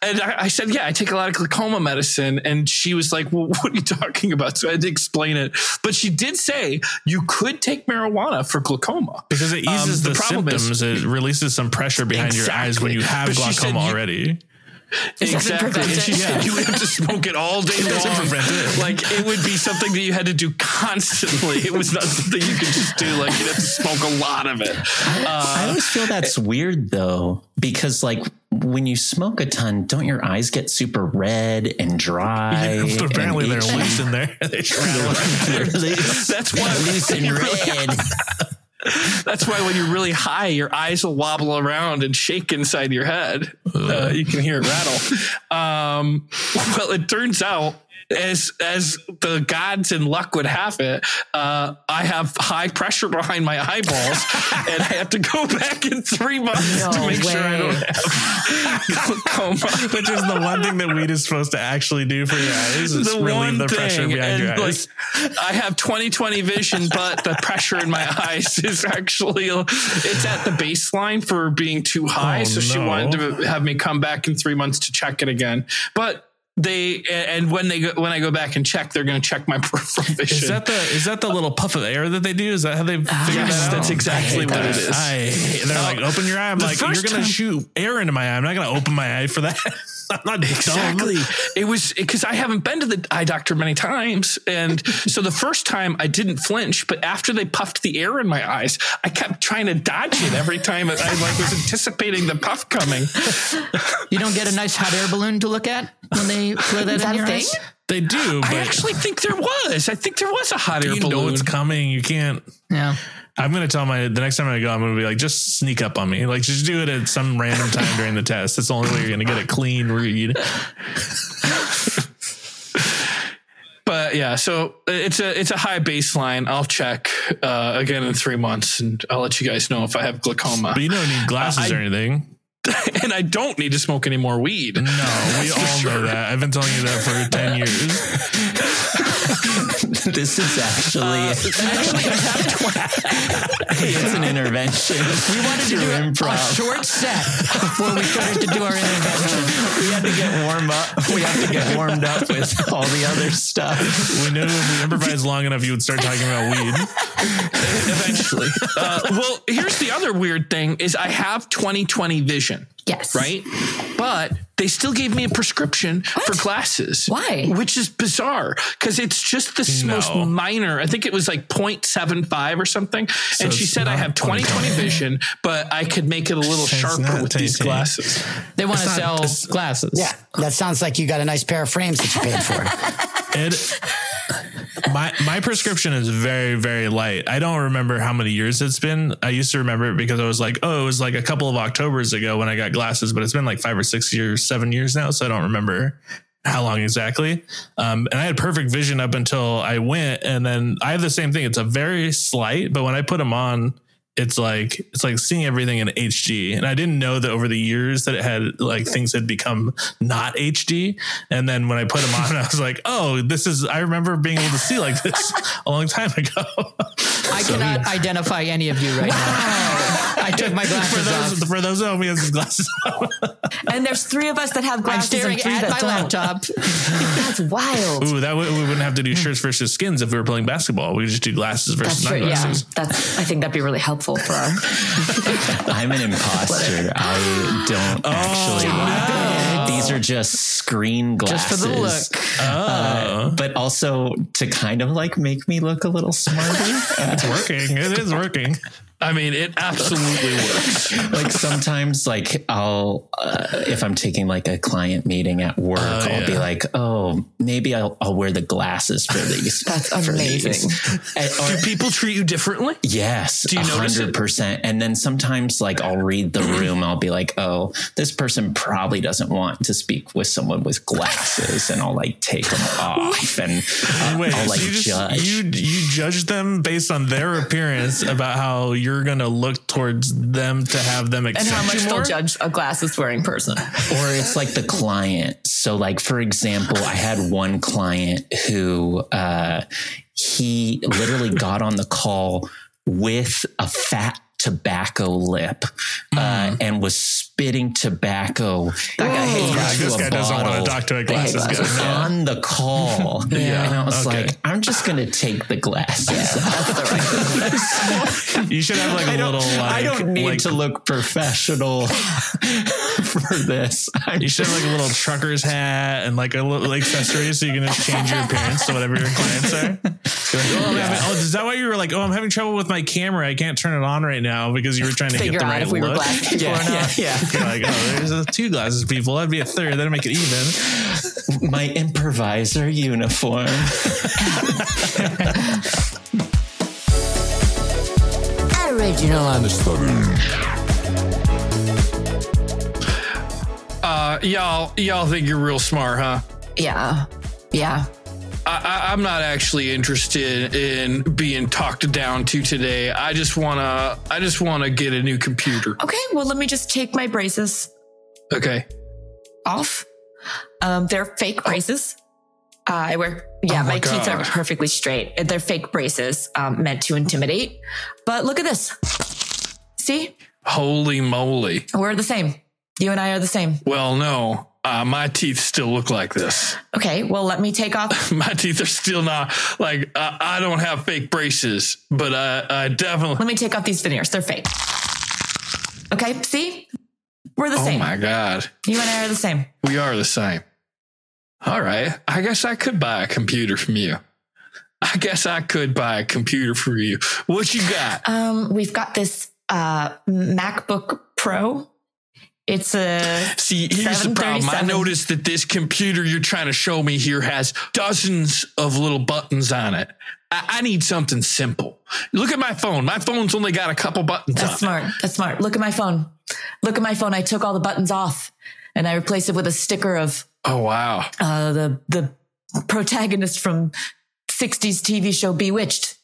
and I, I said, yeah, I take a lot of glaucoma medicine. And she was like, well, what are you talking about? So I had to explain it. But she did say you could take marijuana for glaucoma. Because it Um, eases the the, problem is- symptoms. it releases some pressure behind your eyes when you have But she said glaucoma you- already. Exactly. prevent And she it. you would have to smoke it all day long. it. Like it would be something that you had to do constantly. It was not something you could just do. Like you'd have to smoke a lot of it. I uh, always feel that's weird though, because like when you smoke a ton, don't your eyes get super red and dry? but apparently and they're itchy? loose in there. They straddle. They're loose. That's why loose and red. That's why when you're really high, your eyes will wobble around and shake inside your head. Uh, you can hear it rattle. Um, well, it turns out as as the gods and luck would have it, uh, I have high pressure behind my eyeballs, and I have to go back in three months No to make sure I don't have glaucoma. Which is the one thing that weed is supposed to actually do for your eyes is the relieve the pressure behind your eyes. Like, I have 20/20 vision, but the pressure in my eyes is actually it's at the baseline for being too high. Oh, so she wanted to have me come back in three months to check it again, but. They and when they go, when I go back and check, they're going to check my peripheral vision. Is that the is that the little puff of air that they do? Is that how they ah, figured yes, that out? that's exactly what it is. I they're like open your eye. I'm the like you're gonna time- shoot air into my eye. I'm not gonna open my eye for that. I'm not Exactly. Dumb. It was because I haven't been to the eye doctor many times. And so the first time I didn't flinch, but after they puffed the air in my eyes, I kept trying to dodge it every time I like was anticipating the puff coming. You don't get a nice hot air balloon to look at when they blow that Is in that a your thing? eyes? They do. But I actually think there was. I think there was a hot air you balloon. know it's coming. You can't. Yeah. I'm gonna tell my the next time I go, I'm gonna be like, just sneak up on me. Like, just do it at some random time during the test. That's the only way you're gonna get a clean read. but yeah, so it's a it's a high baseline. I'll check uh, again in three months, and I'll let you guys know if I have glaucoma. But you don't need glasses I- or anything. and I don't need to smoke any more weed. No, we all know that. I've been telling you that for ten years. this is actually it's an intervention. We wanted to do a, a short set before we started to do our intervention. we had to get warm up. We had to get warmed up with all the other stuff. We knew if we improvised long enough, you would start talking about weed. eventually. Uh, well, here's the other weird thing: is I have 20/20 vision. Yes. Right, but they still gave me a prescription for glasses. Why? Which is bizarre because it's just the No. most minor. I think it was like 0.75 or something. and she said I have 20/20 vision, but I could make it a little It's sharper not with these glasses. They want to sell glasses. Yeah, that sounds like you got a nice pair of frames that you paid for. It, my my prescription is very very light. I don't remember how many years it's been. I used to remember it because I was like, oh, it was like a couple of Octobers ago when I got glasses, but it's been like five or six years, seven years now, so I don't remember how long exactly. Um, and I had perfect vision up until I went, and then I have the same thing. It's a very slight, but when I put them on. It's like it's like seeing everything in HD, and I didn't know that over the years that it had like things had become not HD. And then when I put them on, I was like, "Oh, this is." I remember being able to see like this a long time ago. I cannot identify any of you right now. I took my for glasses those off. for those of me with glasses, on. And there's three of us that have glasses. I'm glasses staring three at my don't. laptop. That's wild. ooh, that way we wouldn't have to do shirts versus skins if we were playing basketball. We could just do glasses versus That's true. non Yeah, glasses. that's. I think that'd be really helpful for our. I'm an imposter. I don't oh, actually. These are just screen Just glasses. for the look. Oh, But also to kind of like make me look a little smarter. it's working. It is working. I mean, it absolutely works. like sometimes like i'll uh, if i'm taking like a client meeting at work i'll be like oh maybe i'll, I'll wear the glasses for these That's for amazing. these. And- or- Do people treat you differently? yes Do you notice it? 100% and then sometimes like i'll read the room i'll be like oh this person probably doesn't want to speak with someone with glasses and i'll like take them off and uh, Wait, i'll like so you just judge you you judge them based on their appearance about how you're gonna look towards them to have them And accept how much you they'll more? judge a glasses wearing person. or it's like the client. So, like for example, I had one client who uh, he literally got on the call with a fat tobacco lip uh, and was spitting tobacco That guy hates glasses. This guy doesn't want to talk to a They hate glasses glasses. guy. on the call. Yeah, And I was okay. like, I'm just going to take the glasses off. You should have like a I don't, little like I don't need like, to look professional for this. I'm You should have like a little trucker's hat and like a little accessory so you can just change your appearance to whatever your clients are. You're like, oh, I'm oh, is that why you were like, oh, I'm having trouble with my camera. I can't turn it on right now because you were trying to Figure get the out right if we were look. glass people or not. yeah, yeah. You're like, oh, there's two glasses people. That'd be a third. That'd make it even. my improviser uniform. Original Understudies. Uh, y'all, y'all think you're real smart, huh? Yeah. Yeah. I, I'm not actually interested in being talked down to today. I just wanna, I just wanna get a new computer. Okay. Well, let me just take my braces Okay. off. Um, they're fake braces. Uh, I wear, yeah, Oh my my, teeth are perfectly straight. They're fake braces, um, meant to intimidate. But look at this. See, Holy moly. we're the same. You and I are the same. Well, no, uh, my teeth still look like this. Okay. Well, let me take off. My teeth are still not like uh, I don't have fake braces, but I, I definitely. let me take off these veneers. They're fake. Okay. See, we're the Oh same. Oh my god, You and I are the same. we are the same. All right, I guess I could buy a computer from you. I guess I could buy a computer for you. What you got? Um, we've got this uh, MacBook Pro. It's a See, here's the problem. I noticed that this computer you're trying to show me here has dozens of little buttons on it. I, I need something simple. Look at my phone. My phone's only got a couple buttons on That's it. smart. That's smart. Look at my phone. Look at my phone. I took all the buttons off and I replaced it with a sticker of Oh wow. uh, the the protagonist from 60s TV show Bewitched.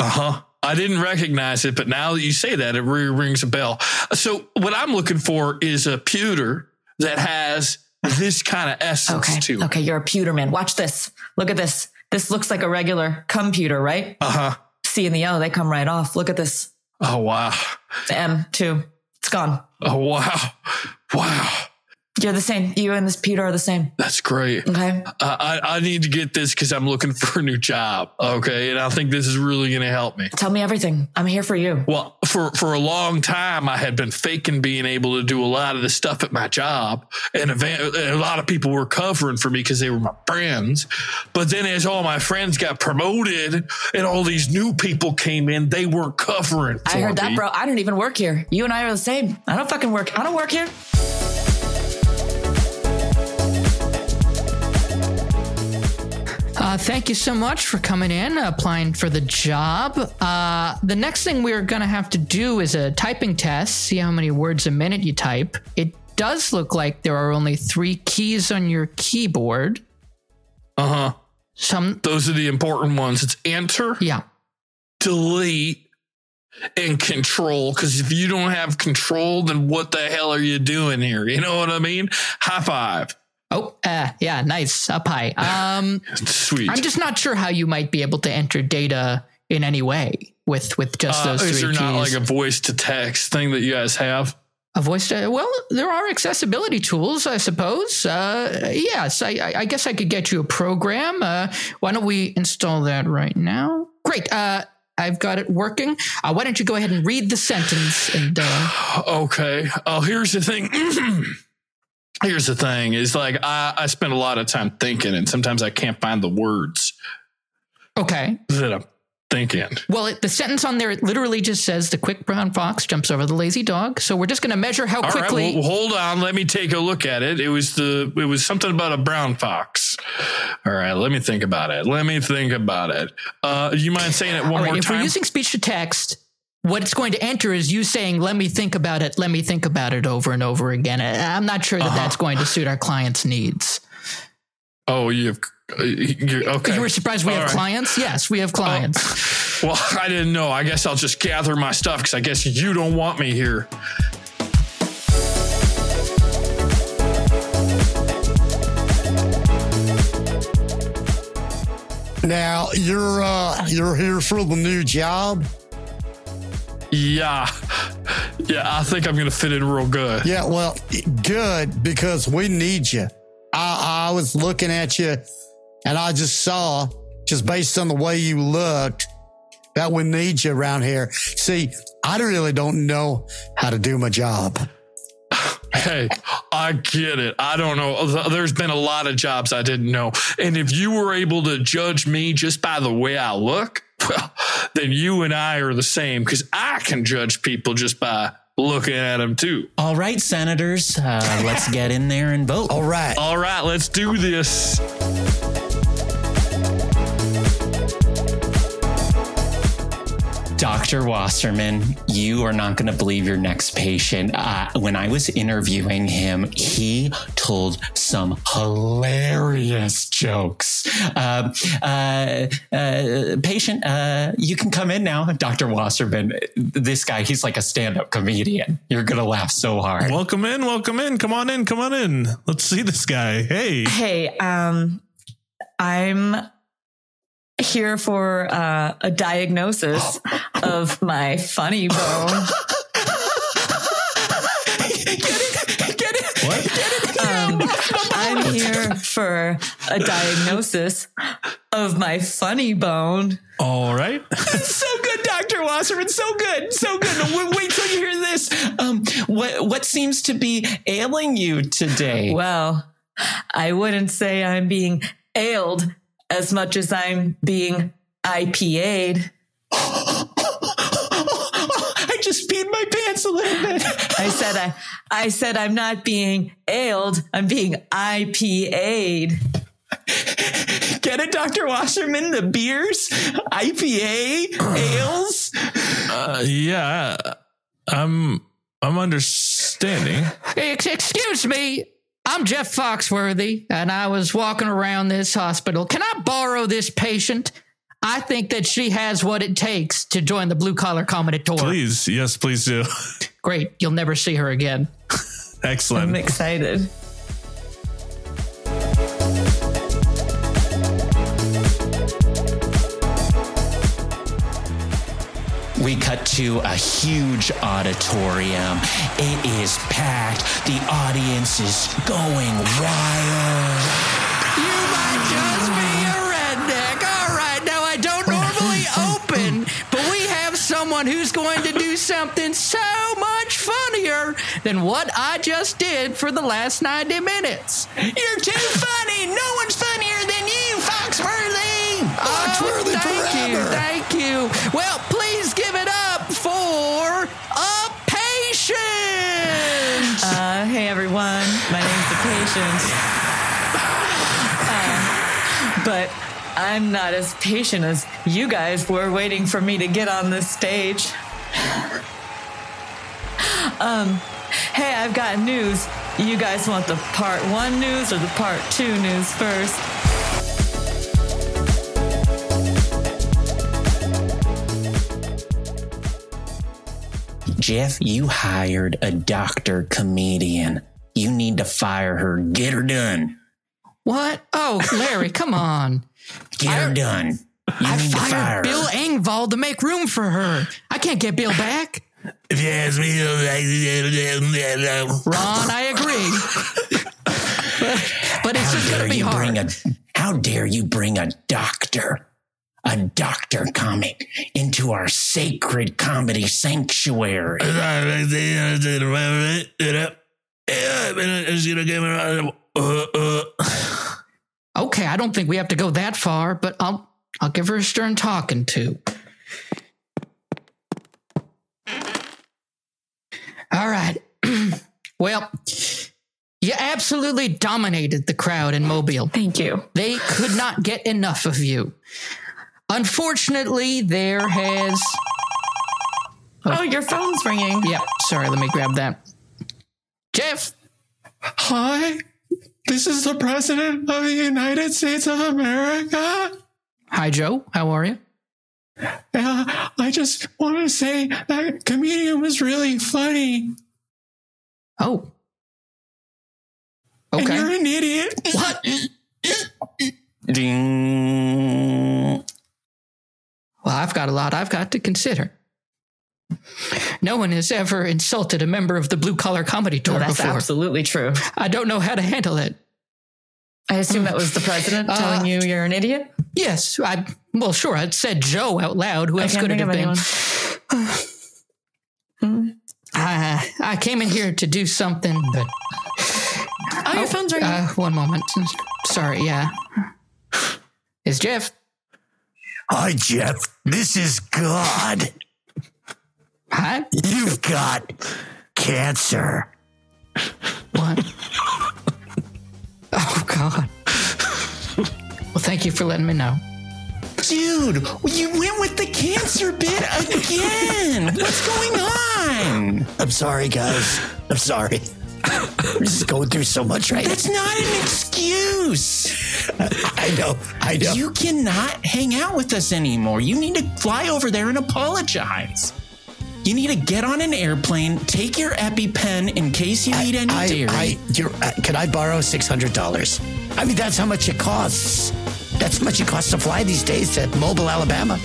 Uh huh. I didn't recognize it, but now that you say that, it re- rings a bell. So, what I'm looking for is a pewter that has this kind of essence Okay. to it. Okay, you're a pewter man. Watch this. Look at this. This looks like a regular computer, right? Uh huh. C and the O, they come right off. Look at this. Oh wow. The M too. It's gone. Oh wow. Wow. You're the same. You and this Peter are the same. That's great. Okay. Uh, I, I need to get this because I'm looking for a new job. Okay. And I think this is really going to help me. Tell me everything. I'm here for you. Well, for, for a long time, I had been faking being able to do a lot of the stuff at my job. And, eva- and a lot of people were covering for me because they were my friends. But then as all my friends got promoted and all these new people came in, they weren't covering for I heard that, bro. I don't even work here. You and I are the same. I don't fucking work. I don't work here. Uh, thank you so much for coming in, applying for the job. Uh, the next thing we're going to have to do is a typing test, see how many words a minute you type. It does look like there are only three keys on your keyboard. Uh huh. Some, Those are the important ones. It's enter, yeah. delete, and control. Because if you don't have control, then what the hell are you doing here? You know what I mean? High five. Oh, uh, yeah, nice. Up high. Um, Sweet. I'm just not sure how you might be able to enter data in any way with with just Uh, those is there keys. not like a voice to text thing that you guys have? A voice to, well, there are accessibility tools, I suppose. Uh, yes, I, I I guess I could get you a program. Uh, why don't we install that right now? Great. Uh, I've got it working. Uh, why don't you go ahead and read the sentence? And uh, Okay. Oh, here's the thing. here's the thing is like I, I spend a lot of time thinking and sometimes I can't find the words okay. that I'm thinking. Well, it, the sentence on there it literally just says the quick brown fox jumps over the lazy dog. So we're just going to measure how All right, quickly. well, hold on. Let me take a look at it. It was the it was something about a brown fox. All right, let me think about it. Let me think about it. Uh, you mind saying it one right, more if time? If we're using speech to text, what it's going to enter is you saying, let me think about it, let me think about it over and over again. I- I'm not sure that Uh-huh. that's going to suit our clients' needs. oh, you've uh, you're, okay. You were surprised we All have right. clients? Yes, we have clients. Well, I didn't know. I guess I'll just gather my stuff because I guess you don't want me here. Now you're uh you're here for the new job. Yeah. Yeah, I think I'm going to fit in real good. Yeah, well, good because we need you. I I was looking at you, and I just saw, just based on the way you looked, that we need you around here. See, I really don't know how to do my job. Hey, I get it. I don't know. There's been a lot of jobs I didn't know. And if you were able to judge me just by the way I look, well, then you and I are the same because I can judge people just by looking at them too. All right, senators, uh, let's get in there and vote. All right. All right, let's do this. Dr. Dr. Wasserman, you are not going to believe your next patient. Uh, when I was interviewing him, he told some hilarious jokes. Uh, uh, uh, patient, uh, you can come in now. Dr. Wasserman, this guy, he's like a stand up comedian. You're going to laugh so hard. Welcome in, welcome in. Come on in, come on in. Let's see this guy. Hey. Hey, um, I'm here for uh, a diagnosis of my funny bone. I'm here for a diagnosis of my funny bone. All right. so good, Dr. Wasserman. So good. So good. Wait, wait till you hear this. Um, what, what seems to be ailing you today? Well, I wouldn't say I'm being ailed as much as I'm being IPA'd. I just peed my pants a little bit. I said I I said I'm not being ailed, I'm being IPA'd. Get it, Dr. Wasserman? The beers, IPA, ales. Uh, yeah, I'm I'm understanding. Excuse me. I'm Jeff Foxworthy, and I was walking around this hospital. Can I borrow this patient? I think that she has what it takes to join the blue collar comedy tour. Please, yes, please do. Great. You'll never see her again. Excellent. I'm excited. We cut to a huge auditorium. It is packed. The audience is going wild. You might just be a redneck. All right. Now, I don't normally open, but we have someone who's going to do something so much funnier than what I just did for the last 90 minutes. You're too funny. No one's funnier than you, Foxworthy. Foxworthy Oh, thank you. Thank you. Well, hey everyone, my name's the patient. Uh, but I'm not as patient as you guys were waiting for me to get on this stage. Um, hey, I've got news. You guys want the part one news or the part two news first? Jeff, you hired a doctor comedian. You need to fire her. Get her done. what? Oh, Larry, come on. Get her done. You I need to fire fired her. Bill Engvall to make room for her. I can't get Bill back. If you ask me, Ron, I agree. but, but it's just going to be hard. bring a how dare you bring a doctor, a doctor comic into our sacred comedy sanctuary? Okay, I don't think we have to go that far, but I'll I'll give her a stern talking to. All right. well, you absolutely dominated the crowd in Mobile. Thank you. They could not get enough of you. Unfortunately, there has Oh, your phone's ringing. Yep, sorry, let me grab that. Jeff, Hi, this is the president of the United States of America. hi Joe, how are you? Uh, I just want to say that comedian was really funny. Oh. And Okay. you're an idiot. What? Ding. Well, I've got a lot I've got to consider. No one has ever insulted a member of the blue collar comedy tour Oh, that's before. absolutely true. I don't know how to handle it. I assume that was the president Uh, telling you you're an idiot. Yes, I well, sure, I said Joe out loud. Who else could it have been? Hmm. I, I came in here to do something, but Oh, your phone's ringing. uh, one moment. Sorry, yeah. Is Jeff? Hi, Jeff. This is God. Hi. You've got cancer. What? oh God. Well, thank you for letting me know. Dude, you went with the cancer bit again. What's going on? I'm sorry, guys. I'm sorry. I'm just going through so much right That's not an excuse. I know. I know. You cannot hang out with us anymore. You need to fly over there and apologize. You need to get on an airplane, take your EpiPen in case you need any I, dairy. I, you're, uh, can I borrow six hundred dollars? I mean, that's how much it costs. That's how much it costs to fly these days to Mobile, Alabama.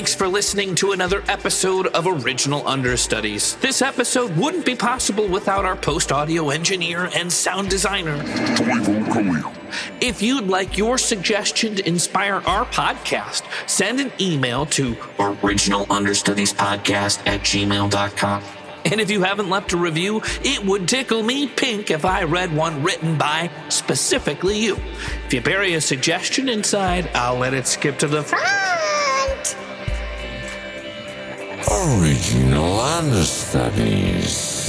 Thanks for listening to another episode of Original Understudies. This episode wouldn't be possible without our post audio engineer and sound designer. If you'd like your suggestion to inspire our podcast, send an email to originalunderstudiespodcast at gmail.com. And if you haven't left a review, it would tickle me pink if I read one written by specifically you. If you bury a suggestion inside, I'll let it skip to the front. Original Understudies.